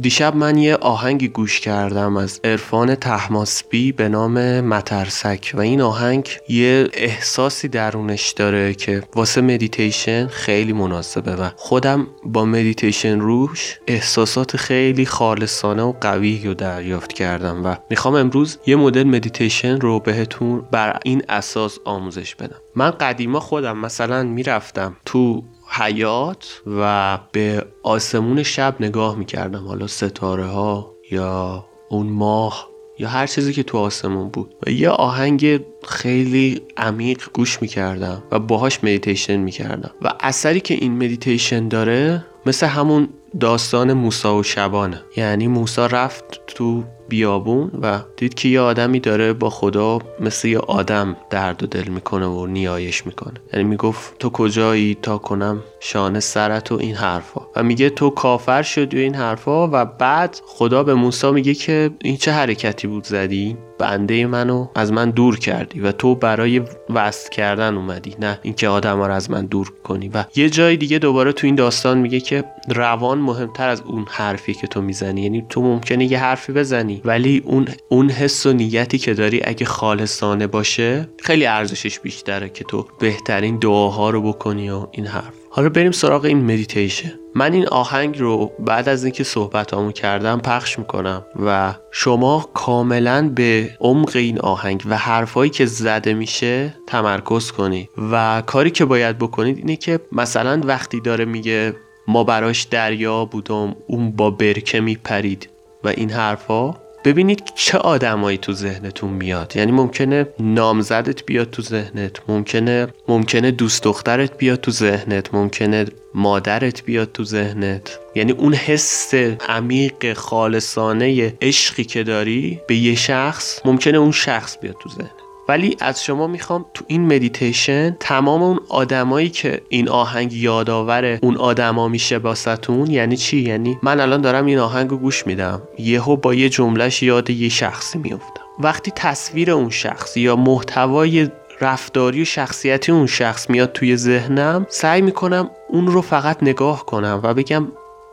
دیشب من یه آهنگی گوش کردم از عرفان طهماسبی به نام مترسک و این آهنگ یه احساسی درونش داره که واسه مدیتیشن خیلی مناسبه و خودم با مدیتیشن روش احساسات خیلی خالصانه و قوی رو دریافت کردم و می‌خوام امروز یه مدل مدیتیشن رو بهتون بر این اساس آموزش بدم. من قدیما خودم مثلا می‌رفتم تو حیاط و به آسمون شب نگاه می‌کردم. حالا ستاره ها یا اون ماه یا هر چیزی که تو آسمون بود. و یه آهنگ خیلی عمیق گوش می‌کردم و باهاش مدیتیشن می‌کردم. و اثری که این مدیتیشن داره مثل همون داستان موسی و شبانه. یعنی موسی رفت تو بیابون و دید که یه آدمی داره با خدا مثل یه آدم درد و دل می‌کنه و نیایش می‌کنه. یعنی می‌گفت تو کجایی؟ تا کنم شانه سرت و این حرفا. و میگه تو کافر شدی و این حرفا و بعد خدا به موسی میگه که این چه حرکتی بود زدی؟ بنده منو از من دور کردی و تو برای وست کردن اومدی نه اینکه آدم رو از من دور کنی. و یه جای دیگه دوباره تو این داستان میگه که روان مهمتر از اون حرفی که تو می‌زنی. یعنی تو ممکنه یه حرفی بزنی ولی اون اون حس و نیتی که داری اگه خالصانه باشه خیلی ارزشش بیشتره که تو بهترین دعاها رو بکنی و این حرف. حالا بریم سراغ این مدیتیشن من این آهنگ رو بعد از اینکه صحبتامو کردم پخش می‌کنم و شما کاملا به عمق این آهنگ و حرفایی که زده میشه تمرکز کنید و کاری که باید بکنید اینه که مثلا وقتی داره میگه ما براش دریا بودم اون با برکه میپرید. و این حرفا ببینید چه آدمایی تو ذهنتون میاد. یعنی ممکنه نامزدت بیاد تو ذهنت ممکنه ممکنه دوست دخترت بیاد تو ذهنت ممکنه مادرت بیاد تو ذهنت. یعنی اون حس عمیق خالصانه عشقی که داری به یه شخص ممکنه اون شخص بیاد تو ذهنت. ولی از شما می‌خوام تو این مدیتیشن تمام اون آدمایی که این آهنگ یادآور اون آدما میشه براتون یعنی چی؟ یعنی من الان دارم این آهنگ رو گوش میدم. یهو با یه جملهش یاد یه شخصی میفتم وقتی تصویر اون شخص یا محتوای رفتاری و شخصیتی اون شخص میاد توی ذهنم سعی می‌کنم اون رو فقط نگاه کنم و بگم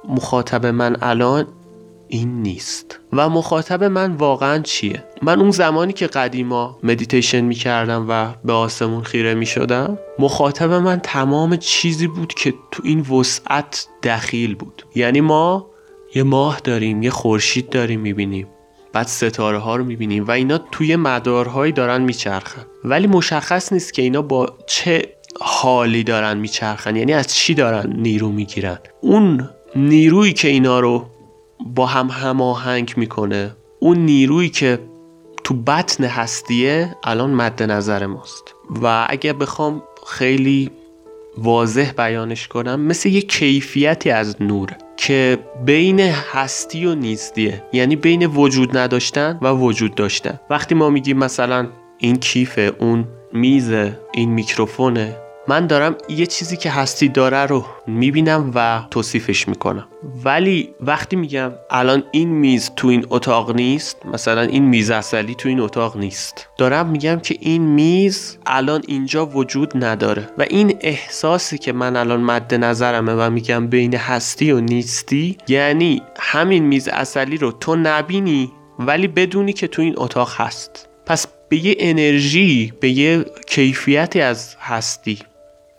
مخاطب من الان این نیست. و مخاطب من واقعا چیه؟ من اون زمانی که قدیما مدیتیشن می‌کردم و به آسمون خیره می‌شدم مخاطب من تمام چیزی بود که تو این وسعت دخیل بود. یعنی ما یه ماه داریم یه خورشید داریم می‌بینیم. بعد ستاره ها رو می‌بینیم و اینا توی مدارهایی دارن میچرخن. ولی مشخص نیست که اینا با چه حالی دارن میچرخن. یعنی از چی دارن نیرو می‌گیرن. اون نیرویی که اینا رو با هم هماهنگ می‌کنه. اون نیرویی که تو بطن هستیه الان مد نظر ماست. و اگه بخوام خیلی واضح بیانش کنم مثل یه کیفیتی از نور که بین هستی و نیستیه. یعنی بین وجود نداشتن و وجود داشتن. وقتی ما میگیم مثلا این کیفه اون میز این میکروفونه من دارم یه چیزی که هستی داره رو می‌بینم و توصیفش می‌کنم. ولی وقتی میگم الان این میز تو این اتاق نیست مثلا این میز اصلی تو این اتاق نیست. دارم میگم که این میز الان اینجا وجود نداره و این احساسی که من الان مد نظرمه و میگم بین هستی و نیستی یعنی همین میز اصلی رو تو نبینی ولی بدونی که تو این اتاق هست. پس به یه انرژی به یه کیفیتی از هستی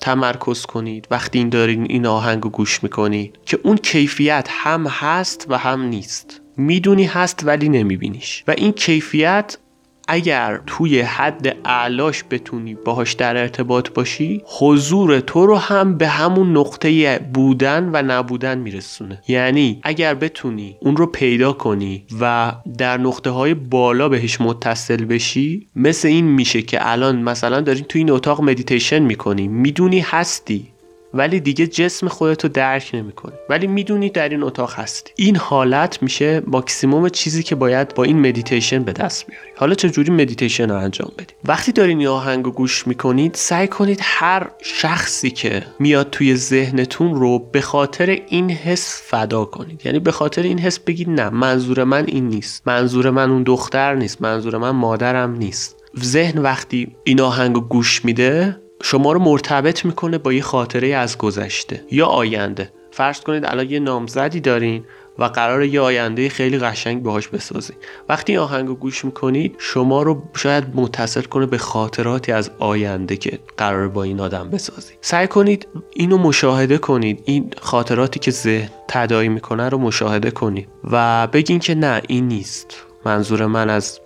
تمرکز کنید. وقتی این دارین این آهنگ رو گوش می‌کنید که اون کیفیت هم هست و هم نیست. می‌دونی هست ولی نمیبینیش. و این کیفیت اگر توی حد اعلاش بتونی باهاش در ارتباط باشی حضور تو رو هم به همون نقطه بودن و نبودن میرسونه. یعنی اگر بتونی اون رو پیدا کنی و در نقطه های بالا بهش متصل بشی مثل این میشه که الان مثلا دارین توی این اتاق مدیتیشن می‌کنی می‌دونی هستی. ولی دیگه جسم خودتو درک نمی‌کنی. ولی می‌دونی در این اتاق هستی. این حالت میشه ماکسیموم چیزی که باید با این مدیتیشن به دست بیاری. حالا چجوری مدیتیشن رو انجام بدید وقتی دارین این آهنگ رو گوش می‌کنید سعی کنید هر شخصی که میاد توی ذهنتون رو به خاطر این حس فدا کنید. یعنی به خاطر این حس بگید نه منظور من این نیست. منظور من اون دختر نیست. منظور من مادرم نیست. ذهن وقتی این آهنگ رو گوش میده شما رو مرتبط می‌کنه با یه خاطره از گذشته یا آینده. فرض کنید الان یه نامزدی دارین و قرار یه آینده خیلی قشنگ باهاش بسازی وقتی آهنگ رو گوش می‌کنید شما رو شاید متصل کنه به خاطراتی از آینده که قرار با این آدم بسازی سعی کنید اینو مشاهده کنید. این خاطراتی که ذهن تدایی می‌کنه رو مشاهده کنید و بگین که نه این نیست. منظور من از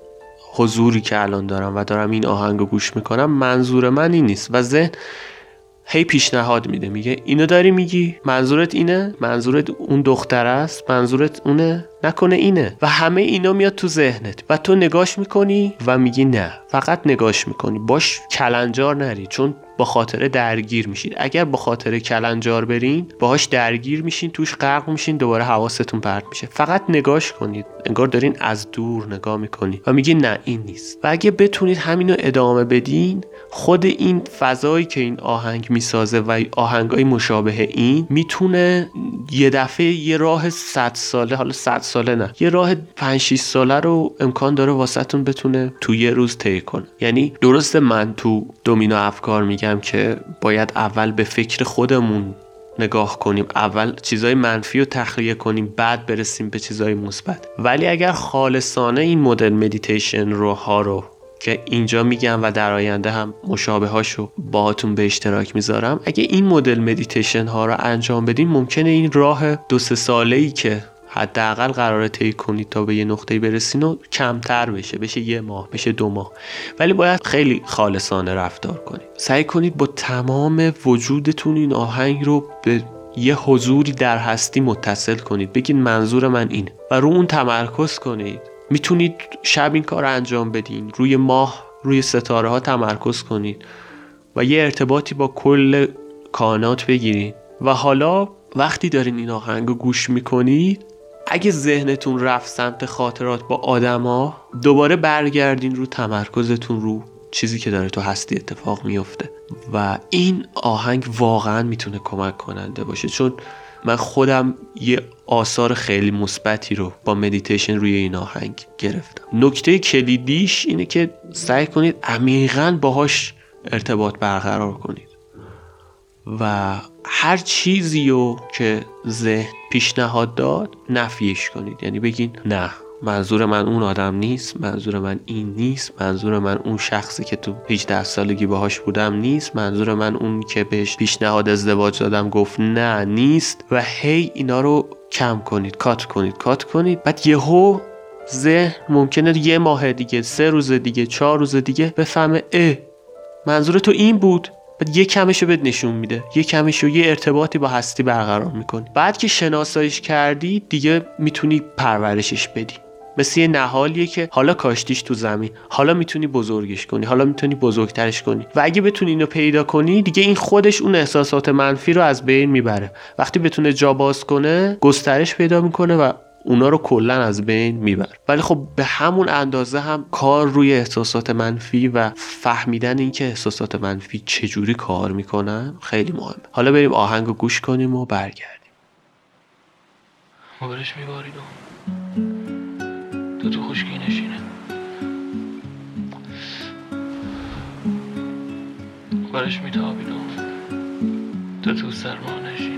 حضوری که الان دارم و دارم این آهنگ رو گوش می‌کنم منظور من این نیست. و ذهن هی پیشنهاد میده میگه اینو داری میگی؟ منظورت اینه؟ منظورت اون دختر است؟ منظورت اونه؟ نکنه اینه. و همه اینا میاد تو ذهنت. و تو نگاش می‌کنی و میگی نه. فقط نگاش می‌کنی. باش کلنجار نری چون با خاطره درگیر میشید اگر با خاطره کلنجار برین باهاش درگیر میشین توش غرق میشین دوباره حواستون پرت میشه. فقط نگاش کنید. انگار دارین از دور نگاه می‌کنید و میگی نه این نیست. و اگه بتونید همینو ادامه بدین خود این فضایی که این آهنگ می‌سازه و آهنگای مشابه این می‌تونه یه دفعه یه راه 100 ساله حالا 100 ساله نه یه راه 5 6 ساله رو امکان داره واسهتون بتونه تو یه روز طی کنه. یعنی درسته من تو دومینو افکار میگم که باید اول به فکر خودمون نگاه کنیم. اول چیزای منفی رو تخلیه کنیم بعد برسیم به چیزای مثبت. ولی اگر خالصانه این مدل مدیتیشن رو ها رو که اینجا میگم و در آینده هم مشابه هاشو باهاتون به اشتراک می‌ذارم اگه این مدل مدیتیشن ها رو انجام بدین ممکنه این راه دو سه ساله ای که حداقل قراره طی کنید تا به یه نقطه برسین و کمتر بشه. بشه یه ماه بشه دو ماه. ولی باید خیلی خالصانه رفتار کنید. سعی کنید با تمام وجودتون این آهنگ رو به یه حضوری در هستی متصل کنید. بگید منظور من اینه و رو اون تمرکز کنید. می‌تونید شب این کار انجام بدین. روی ماه روی ستاره ها تمرکز کنید. و یه ارتباطی با کل کائنات بگیرید. و حالا وقتی دارین این آهنگ رو گوش می‌کنید اگه ذهنتون رفت سمت خاطرات با آدما دوباره برگردین رو تمرکزتون رو چیزی که داره تو هستی اتفاق میفته. و این آهنگ واقعا می‌تونه کمک کننده باشه. چون من خودم یه آثار خیلی مثبتی رو با مدیتیشن روی این آهنگ گرفتم. نکته کلیدیش اینه که سعی کنید عمیقا باهاش ارتباط برقرار کنید. و هر چیزی رو که ذهن پیشنهاد داد نفیش کنید. یعنی بگین نه منظور من اون آدم نیست منظور من این نیست منظور من اون شخصی که تو 18 سالگی باهاش بودم نیست منظور من اون که بهش پیشنهاد ازدواج دادم گفت نه نیست. و هی اینا رو کم کنید کات کنید کات کنید. بعد یهو ذهن ممکنه یه ماه دیگه سه روز دیگه چهار روز دیگه بفهمه اه منظور تو این بود. بعد یه کمش رو بهت نشون میده. یه کمش رو یه ارتباطی با هستی برقرار می‌کنی. بعد که شناساییش کردی دیگه می‌تونی پرورشش بدی. مثل یه نهالیه که حالا کاشتیش تو زمین حالا می‌تونی بزرگش کنی حالا می‌تونی بزرگترش کنی. و اگه بتونی اینو پیدا کنی دیگه این خودش اون احساسات منفی رو از بین می‌بره. وقتی بتونه جا باز کنه گسترش پیدا می‌کنه و اونا رو کلا از بین میبر ولی خب به همون اندازه هم کار روی احساسات منفی و فهمیدن اینکه احساسات منفی چجوری کار می‌کنن خیلی مهمه. حالا بریم آهنگ رو گوش کنیم و برگردیم. مبرش میبارید تو تو خشکی نشینه. برش میتابید تو تو سرما نشینه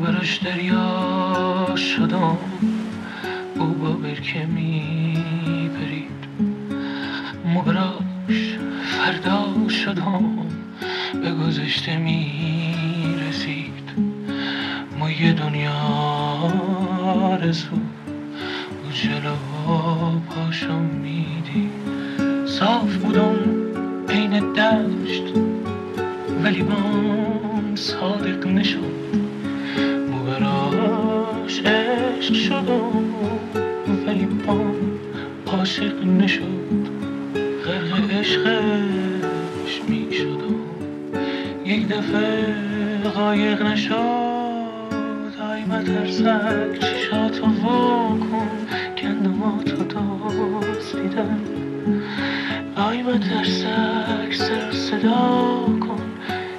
مو براش دریا شدم. او با برکه می پرید مو براش فردا شدم. به گذشته می رسید ما یه دنیا رسو. او جلو پاشو میدی صاف بودم عین دشت. ولی بام عشق شدم ولی بام عاشق نشد. غرق عشقش می شدم یک دفعه قایق نشد. آی مترسک چشاتو واکن کندماتو دزدیدن آی مترسک سر صدا کن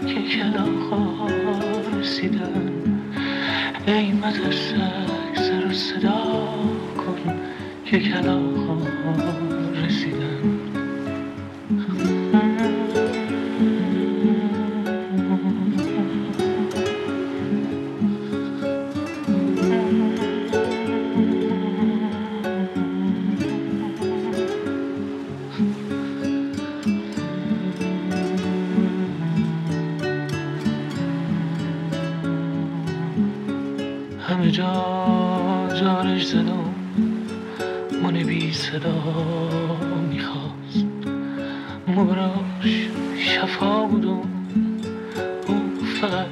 که کلاخا رسیدن. ای مترسک صدا کن که کلاها رسیدن. همه جا جارش زدم من بی صدا می‌خواست. مبراش شفا بودم او فقط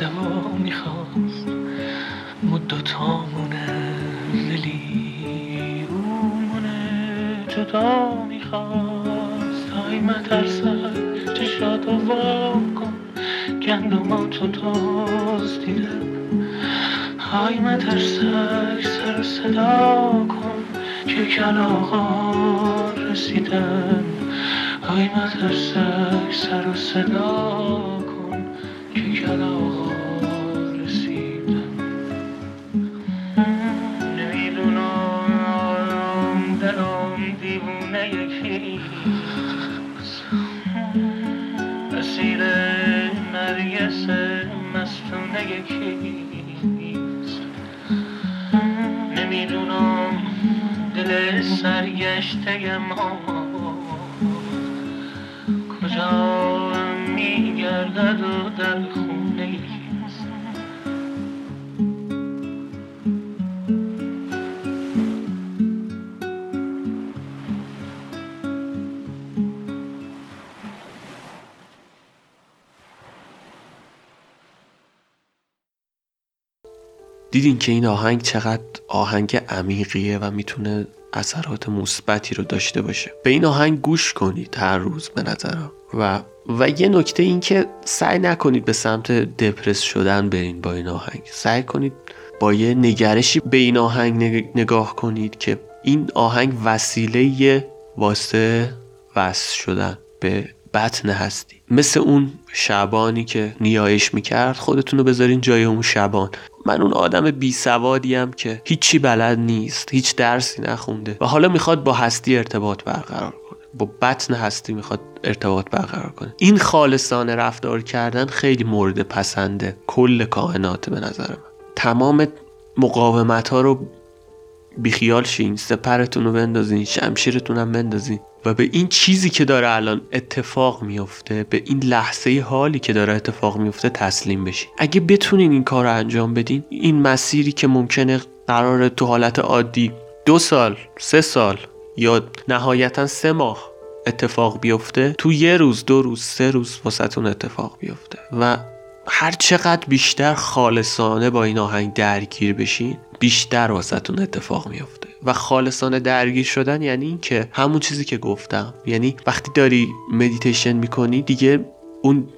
دوا می‌خواست. مدتامونه دلی او منه جدا می‌خواست. های مترسک چشاتو وا کن. گندماتو تاز دیدم های مترسک سر صدا کن که کلاغا رسیدن. های مترسک سر صدا کن که کلاغا نمی‌دونم دل سرگشته ما. کجا میگردد و در خونه دیدین که این آهنگ چقدر آهنگ عمیقیه و می‌تونه اثرات مثبتی رو داشته باشه. به این آهنگ گوش کنید هر روز به نظرم. و و یه نکته این که سعی نکنید به سمت دپرس شدن برین با این آهنگ. سعی کنید با یه نگرشی به این آهنگ نگ- نگاه کنید که این آهنگ وسیله واسه وصل شدن به بطن هستی. مثل اون شبانی که نیایش می‌کرد خودتون رو بذارین جای اون شبان. من اون آدم بی سوادیم که هیچی بلد نیست هیچ درسی نخونده و حالا می‌خواد با هستی ارتباط برقرار کنه. با بطن هستی می‌خواد ارتباط برقرار کنه. این خالصانه رفتار کردن خیلی مورد پسنده کل کائنات به نظر من. تمام مقاومت ها رو بیخیال شین سپرتون رو بندازین شمشیرتون هم بندازین. و به این چیزی که داره الان اتفاق میفته به این لحظه حالی که داره اتفاق میفته تسلیم بشین. اگه بتونین این کار رو انجام بدین این مسیری که ممکنه قرار تو حالت عادی دو سال سه سال یا نهایتا سه ماه اتفاق بیفته تو یه روز دو روز سه روز واسهتون اتفاق بیفته. و هر چقدر بیشتر خالصانه با این آهنگ درگیر بشین بیشتر واسهتون اتفاق میفته و خالصانه درگیر شدن یعنی این که همون چیزی که گفتم. یعنی وقتی داری مدیتیشن می‌کنی دیگه اون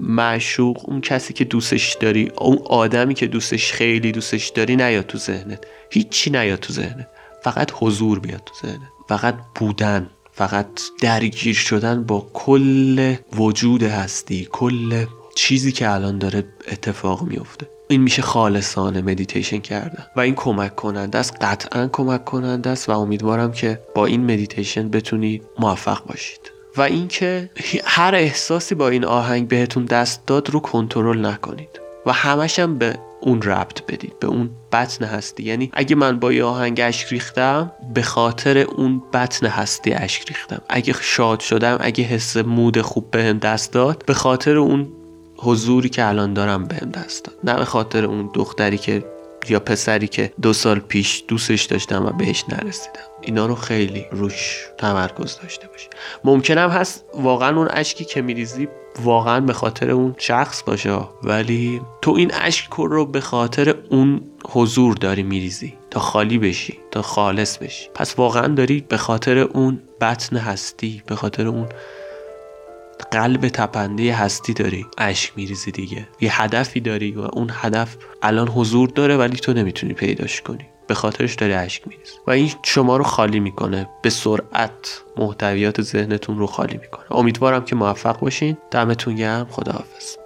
معشوق اون کسی که دوستش داری اون آدمی که دوستش خیلی دوستش داری نیاد تو ذهنت. هیچی نیاد تو ذهنت. فقط حضور بیاد تو ذهنت. فقط بودن فقط درگیر شدن با کل وجود هستی کل چیزی که الان داره اتفاق میفته این میشه خالصانه مدیتیشن کردن. و این کمک کننده است قطعا کمک کننده است و امیدوارم که با این مدیتیشن بتونید موفق باشید. و اینکه هر احساسی با این آهنگ بهتون دست داد رو کنترل نکنید و همش هم به اون ربط بدید به اون بطن هستی. یعنی اگه من با یه آهنگ اشک ریختم به خاطر اون بطن هستی اشک ریختم. اگه شاد شدم اگه حس مود خوب بهم دست داد به خاطر اون حضوری که الان دارم بهم دست داد. نه به خاطر اون دختری که یا پسری که دو سال پیش دوستش داشتم و بهش نرسیدم. اینا رو خیلی روش تمرکز داشته باشی. ممکنم هست واقعا اون اشکی که میریزی واقعا به خاطر اون شخص باشه ولی تو این اشک رو به خاطر اون حضور داری میریزی. تا خالی بشی تا خالص بشی. پس واقعا داری به خاطر اون بطن هستی به خاطر اون قلب تپنده هستی داری اشک میریزی دیگه. یه هدفی داری و اون هدف الان حضور داره ولی تو نمی‌تونی پیداش کنی. به خاطرش داری اشک میریزی و این شما رو خالی می‌کنه. به سرعت محتویات ذهنتون رو خالی می‌کنه. امیدوارم که موفق باشین. دمتون گرم. خداحافظ.